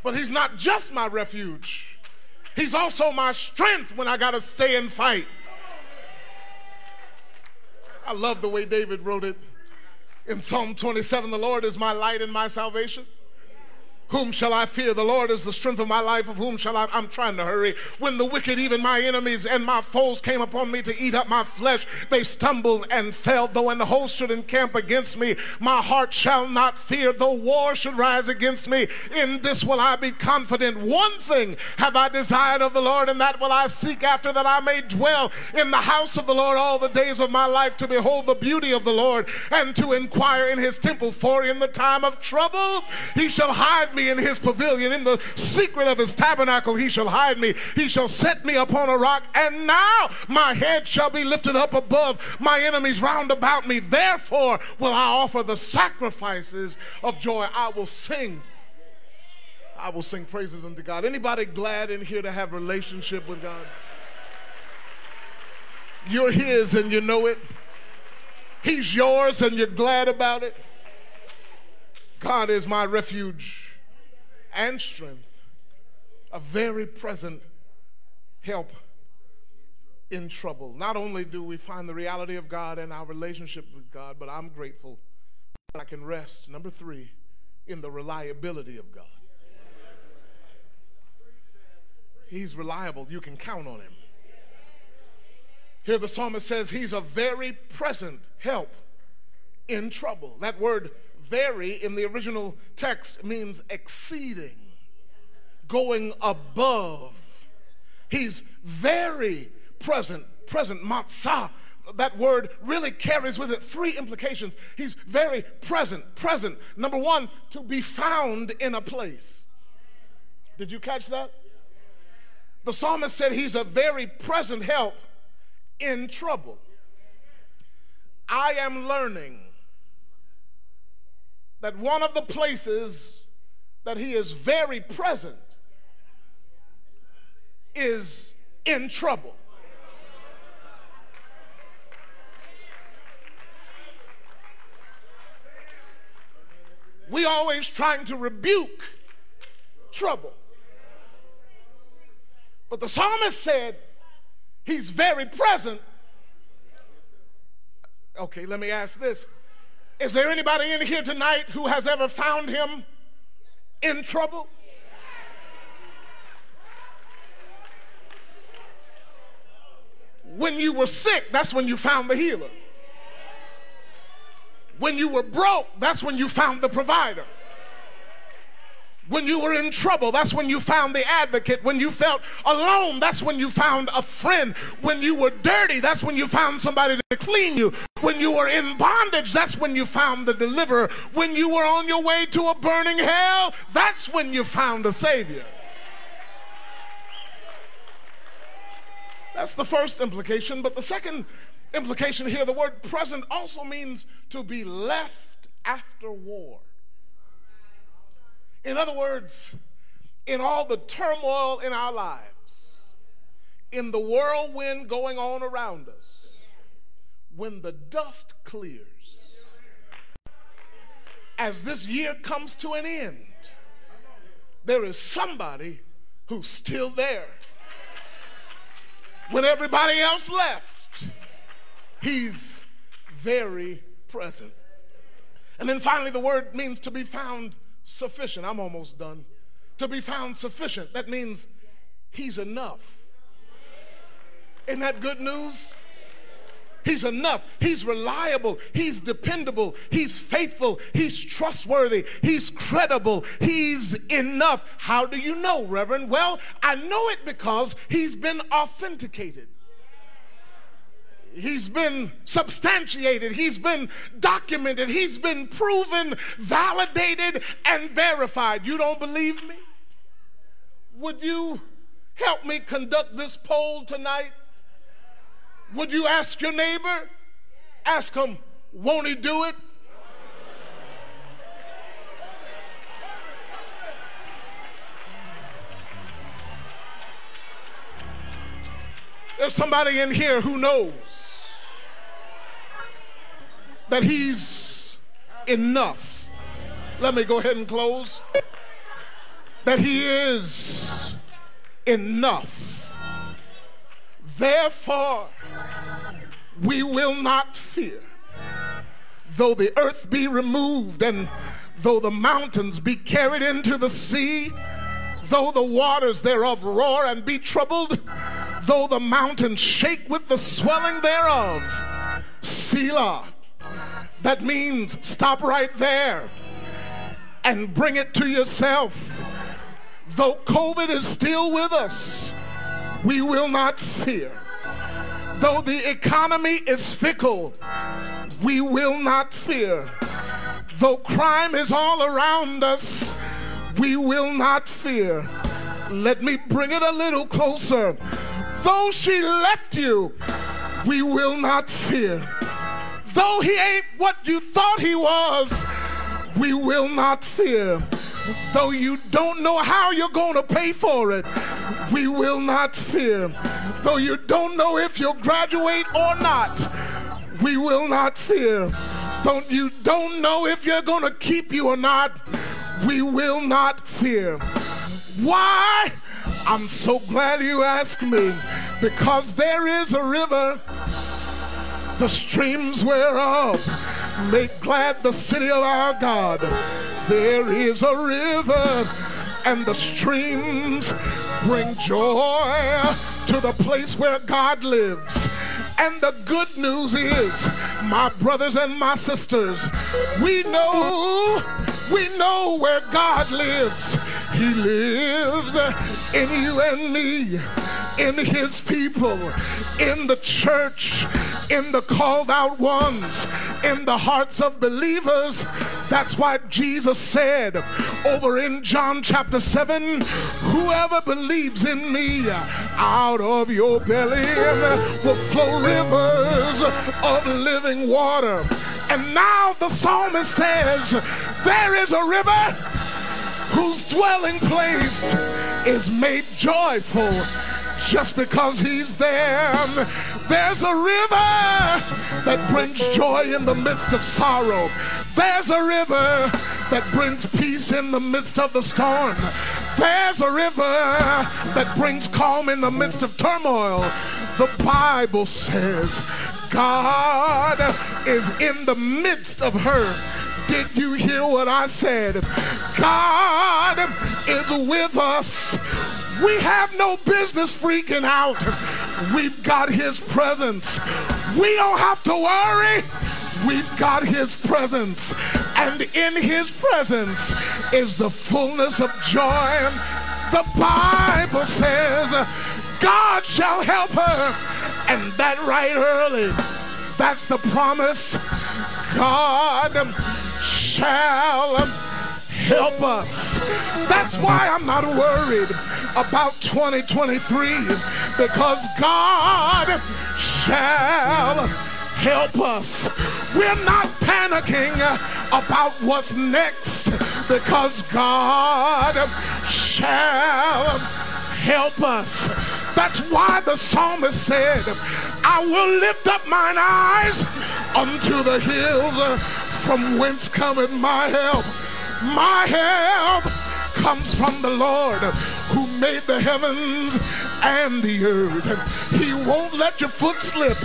But He's not just my refuge. He's also my strength when I got to stay and fight. I love the way David wrote it in Psalm 27 The Lord is my light and my salvation. Whom shall I fear? The Lord is the strength of my life. Of whom shall I? I'm trying to hurry. When the wicked, even my enemies and my foes, came upon me to eat up my flesh, they stumbled and fell. Though an host should encamp against me, my heart shall not fear. Though war should rise against me, in this will I be confident. One thing have I desired of the Lord, and that will I seek after, that I may dwell in the house of the Lord all the days of my life, to behold the beauty of the Lord and to inquire in his temple. For in the time of trouble, he shall hide me me in his pavilion. In the secret of his tabernacle, he shall hide me. He shall set me upon a rock. And now my head shall be lifted up above my enemies round about me. Therefore will I offer the sacrifices of joy. I will sing. I will sing praises unto God. Anybody glad in here to have relationship with God? You're his and you know it. He's yours and you're glad about it. God is my refuge and strength, a very present help in trouble. Not only do we find the reality of God and our relationship with God, but I'm grateful that I can rest, number three, in the reliability of God. He's reliable. You can count on him. Here the psalmist says he's a very present help in trouble. That word very in the original text means exceeding, going above. He's very present, present, matzah. That word really carries with it three implications. He's very present, present. Number one, to be found in a place. Did you catch that? The psalmist said he's a very present help in trouble. I am learning that one of the places that he is very present is in trouble. We always trying to rebuke trouble. But the psalmist said he's very present. Okay, let me ask this. Is there anybody in here tonight who has ever found him in trouble? When you were sick, that's when you found the healer. When you were broke, that's when you found the provider. When you were in trouble, that's when you found the advocate. When you felt alone, that's when you found a friend. When you were dirty, that's when you found somebody to clean you. When you were in bondage, that's when you found the deliverer. When you were on your way to a burning hell, that's when you found a savior. That's the first implication. But the second implication here, the word present also means to be left after war. In other words, in all the turmoil in our lives, in the whirlwind going on around us, when the dust clears, as this year comes to an end, there is somebody who's still there. When everybody else left, he's very present. And then finally, the word means to be found sufficient. I'm almost done. To be found sufficient. That means he's enough. Isn't that good news? He's enough. He's reliable. He's dependable. He's faithful. He's trustworthy. He's credible. He's enough. How do you know, Reverend? Well, I know it because he's been authenticated. He's been substantiated. He's been documented. He's been proven, validated, and verified. You don't believe me? Would you help me conduct this poll tonight? Would you ask your neighbor? Ask him, won't he do it? There's somebody in here who knows that he's enough. Let me go ahead and close. That he is enough. Therefore, we will not fear. Though the earth be removed and though the mountains be carried into the sea, though the waters thereof roar and be troubled, though the mountains shake with the swelling thereof. Selah. That means stop right there and bring it to yourself. Though COVID is still with us, we will not fear. Though the economy is fickle, we will not fear. Though crime is all around us, we will not fear. Let me bring it a little closer. Though she left you, we will not fear. Though he ain't what you thought he was, we will not fear. Though you don't know how you're going to pay for it, we will not fear. Though you don't know if you'll graduate or not, we will not fear. Though you don't know if you're going to keep you or not, we will not fear. Why? I'm so glad you asked me because there is a river, the streams whereof make glad the city of our God. There is a river, and the streams bring joy to the place where God lives. And the good news is, my brothers and my sisters, we know, we know where God lives. He lives in you and me, in his people, in the church, in the called out ones, in the hearts of believers. That's why Jesus said over in John chapter 7 Whoever believes in me, out of your belly will flow rivers of living water. And now the psalmist says, There is a river whose dwelling place is made joyful just because he's there. There's a river that brings joy in the midst of sorrow. There's a river that brings peace in the midst of the storm. There's a river that brings calm in the midst of turmoil. The Bible says God is in the midst of her. Did you hear what I said? God is with us. We have no business freaking out. We've got His presence. We don't have to worry. We've got His presence. and in his presence is the fullness of joy. The Bible says, God shall help her, and that right early. That's the promise. God shall help us. That's why I'm not worried about 2023 because God shall help us. We're not panicking about what's next because God shall help us. That's why the psalmist said, I will lift up mine eyes unto the hills from whence cometh my help. My help comes from the Lord who made the heavens and the earth. He won't let your foot slip.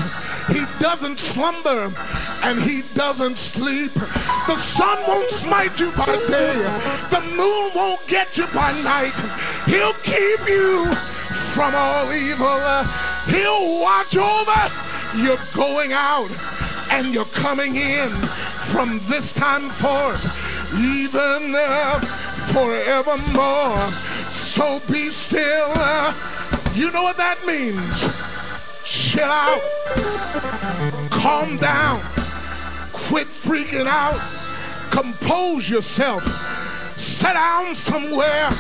He doesn't slumber and he doesn't sleep. The sun won't smite you by day. The moon won't get you by night. He'll keep you from all evil. He'll watch over your going out and you're coming in from this time forth even uh, forevermore. So be still. Uh, you know what that means. Chill out. Calm down. Quit freaking out. Compose yourself. Sit down somewhere.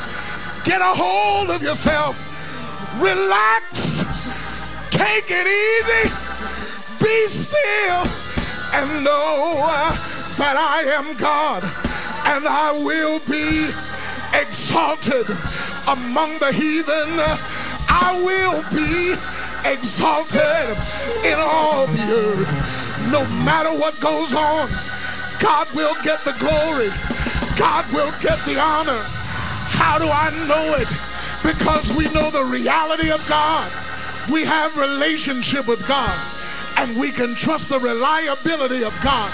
Get a hold of yourself. Relax. Take it easy. Be still and know that I am God and I will be exalted among the heathen. I will be exalted in all the earth. No matter what goes on, God will get the glory. God will get the honor. How do I know it? Because we know the reality of God. We have relationship with God and we can trust the reliability of God.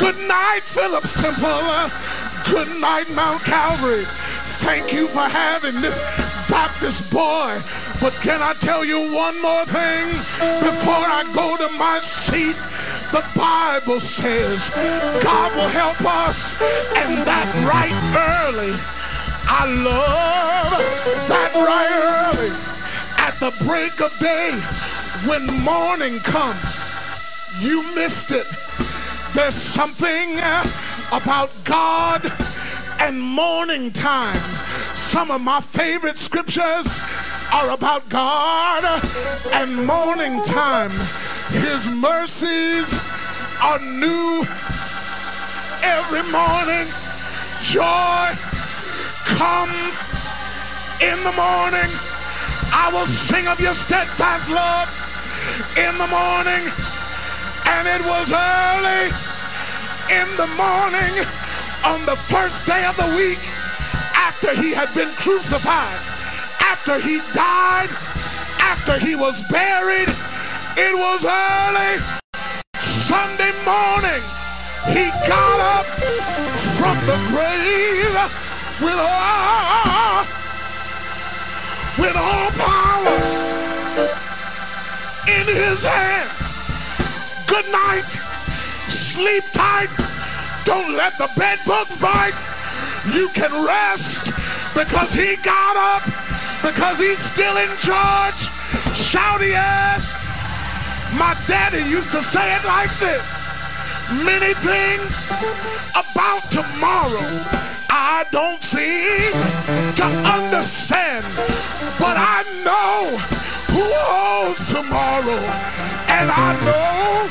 Good night, Phillips Temple. Good night, Mount Calvary. Thank you for having this Baptist boy. But can I tell you one more thing before I go to my seat? The Bible says God will help us, and that right early. I love that right early at the break of day when morning comes. You missed it. There's something uh, about God and morning time. Some of my favorite scriptures are about God and morning time. His mercies are new every morning. Joy comes in the morning. I will sing of your steadfast love in the morning. And it was early in the morning on the first day of the week after he had been crucified, after he died, after he was buried. It was early Sunday morning. He got up from the grave with all, with all power in his hand. Good night. Sleep tight. Don't let the bed bugs bite. You can rest because he got up, because he's still in charge. Shout yes. My daddy used to say it like this. Many things about tomorrow I don't seem to understand, but I know who holds tomorrow, and I know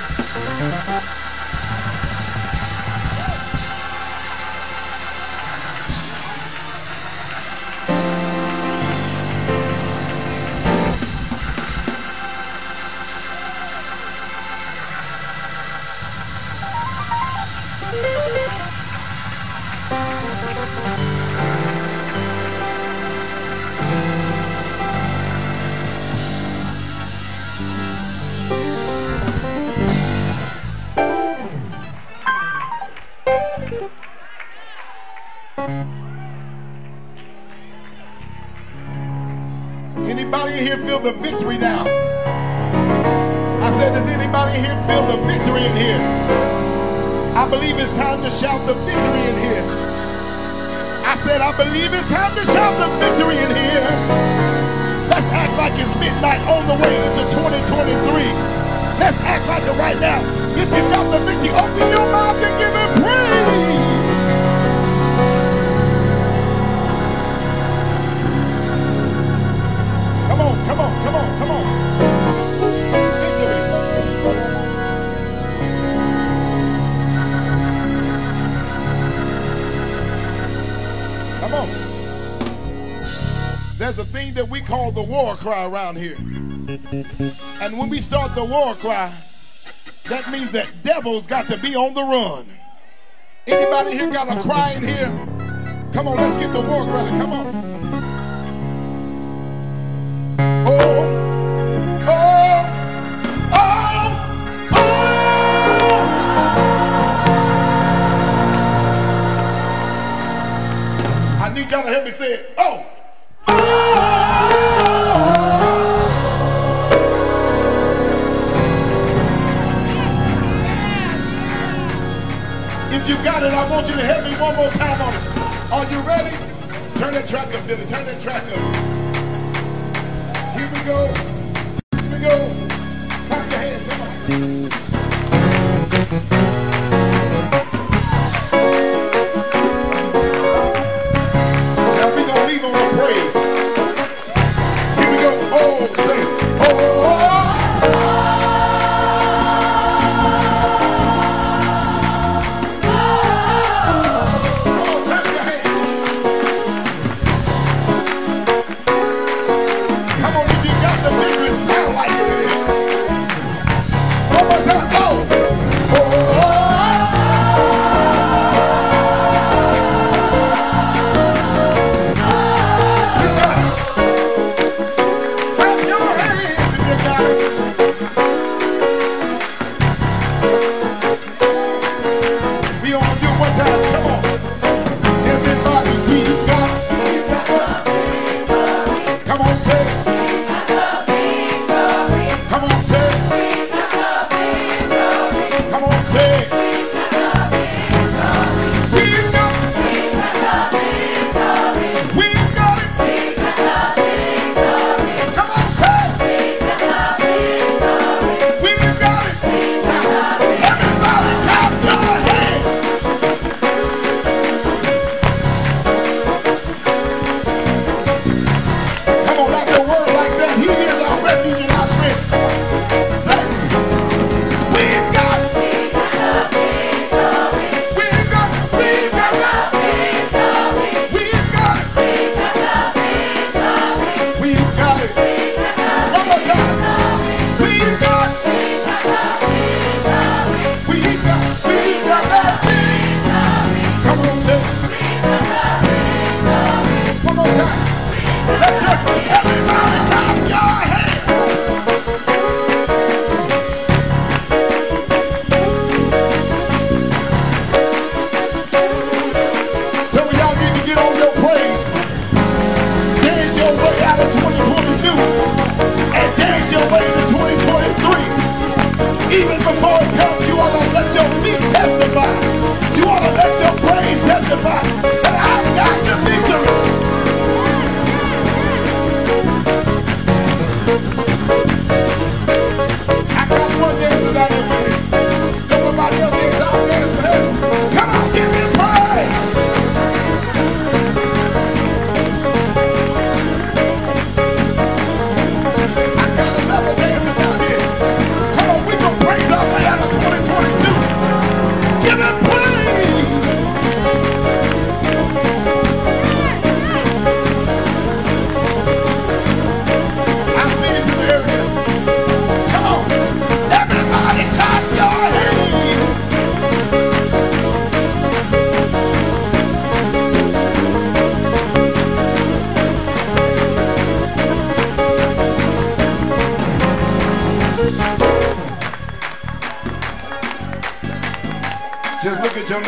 Anybody in here feel the victory now? I said, does anybody here feel the victory in here? I believe it's time to shout the victory in here. I said, I believe it's time to shout the victory in here. Let's act like it's midnight on the way into 2023. Let's act like it right now. If you got the victory, open your mouth and give it praise. Come on, come on, come on. Victory. Come on. There's a thing that we call the war cry around here. And when we start the war cry, that means that devils got to be on the run. Anybody here got a cry in here? Come on, let's get the war cry. Come on. Y'all to help me say it. Oh. If you got it, I want you to help me one more time on it. Are you ready? Turn that track up, Billy. Turn that track up. Here we go. Here we go.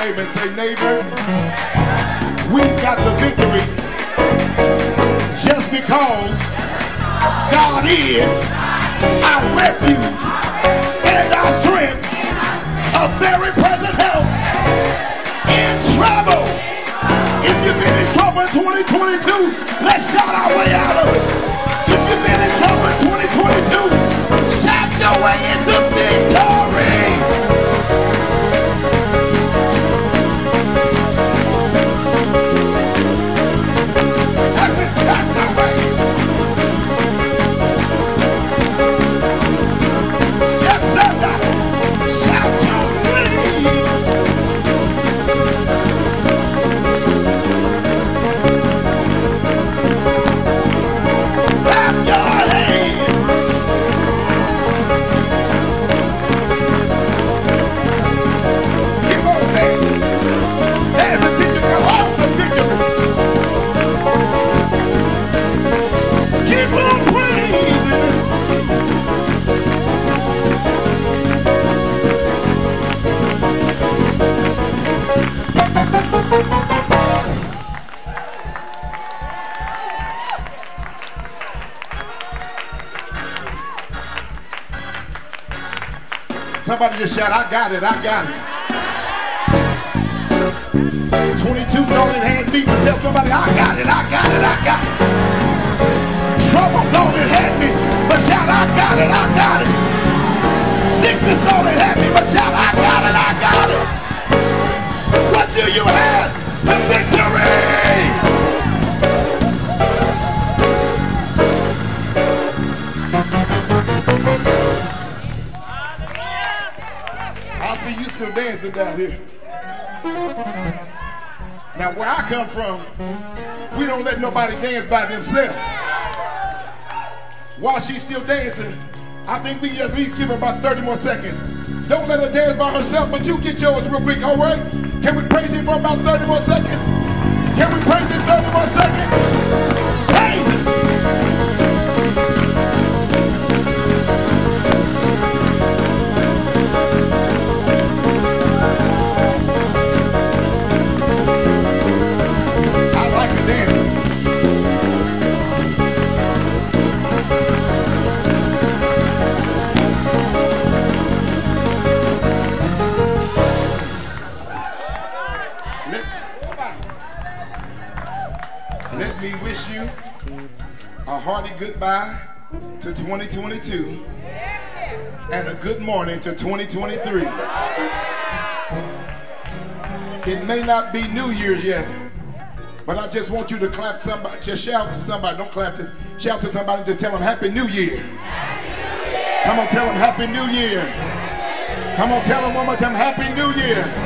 neighbor and say, neighbor, we've got the victory just because God is our refuge and our strength, a very present help in trouble. If you've been in trouble in 2022, let's shout our way out of it. Somebody just shout, I got it, I got it. 22 don't had me, but tell somebody, I got it, I got it, I got it. Trouble don't me, but shout, I got it, I got it. Sickness don't me, but shout, I got it, I got it. What do you have? Still dancing down here. Now, where I come from, we don't let nobody dance by themselves. While she's still dancing, I think we just need to give her about 30 more seconds. Don't let her dance by herself, but you get yours real quick, all right? Can we praise him for about 30 more seconds? Can we praise him 30 more seconds? Me wish you a hearty goodbye to 2022 and a good morning to 2023. It may not be New Year's yet, but I just want you to clap somebody, just shout to somebody. Don't clap this. Shout to somebody, just tell them Happy New Year. Come on, tell them Happy New Year. Come on, tell them one more time Happy New Year.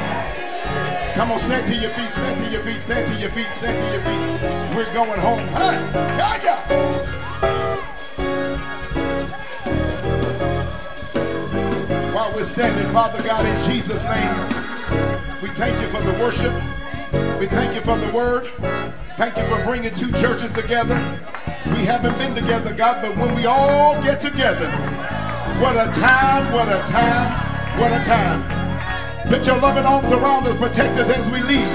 Come on, stand to your feet, stand to your feet, stand to your feet, stand to your feet. We're going home. Hey, yeah, yeah. While we're standing, Father God, in Jesus' name, we thank you for the worship. We thank you for the word. Thank you for bringing two churches together. We haven't been together, God, but when we all get together, what a time, what a time, what a time. Put your loving arms around us, protect us as we leave.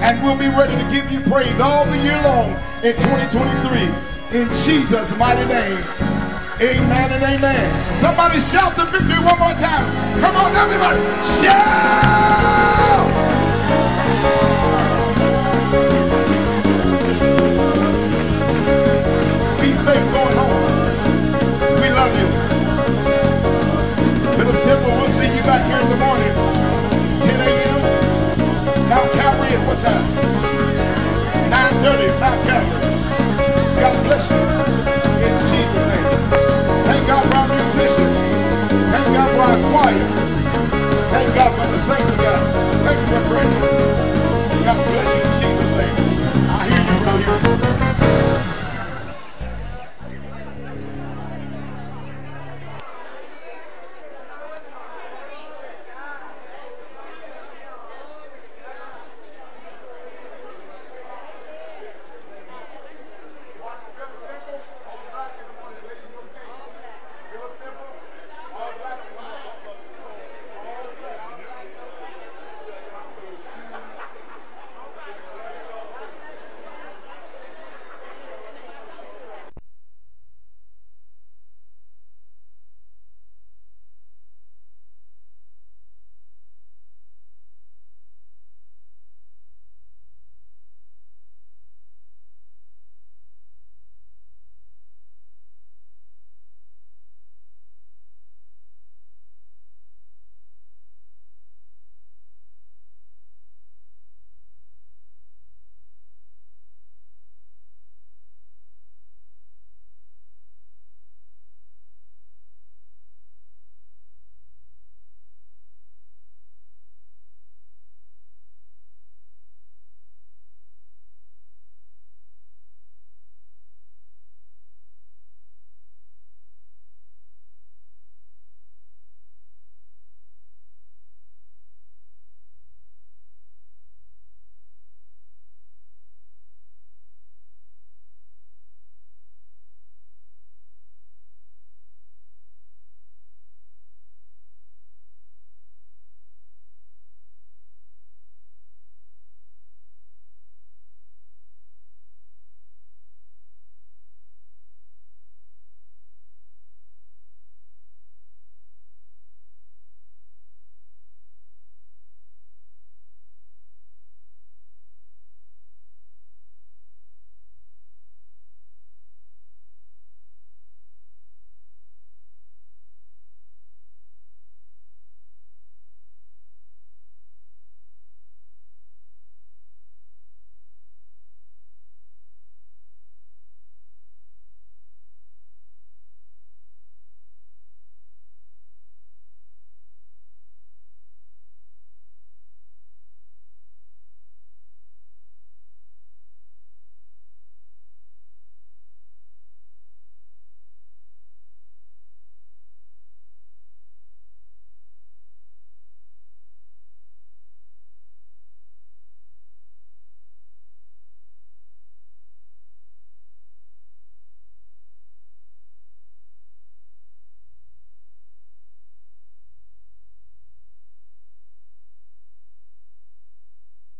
And we'll be ready to give you praise all the year long in 2023. In Jesus' mighty name. Amen and amen. Somebody shout the victory one more time. Come on, everybody. Shout! Be safe going home. We love you. Philip Temple, we'll see you back here in the morning. Mount Calvary at what time? 9.30, Mount Calvary. God bless you in Jesus' name. Thank God for our musicians. Thank God for our choir. Thank God for the saints of God. Thank you for praying. God bless you in Jesus' name. I hear you, brother.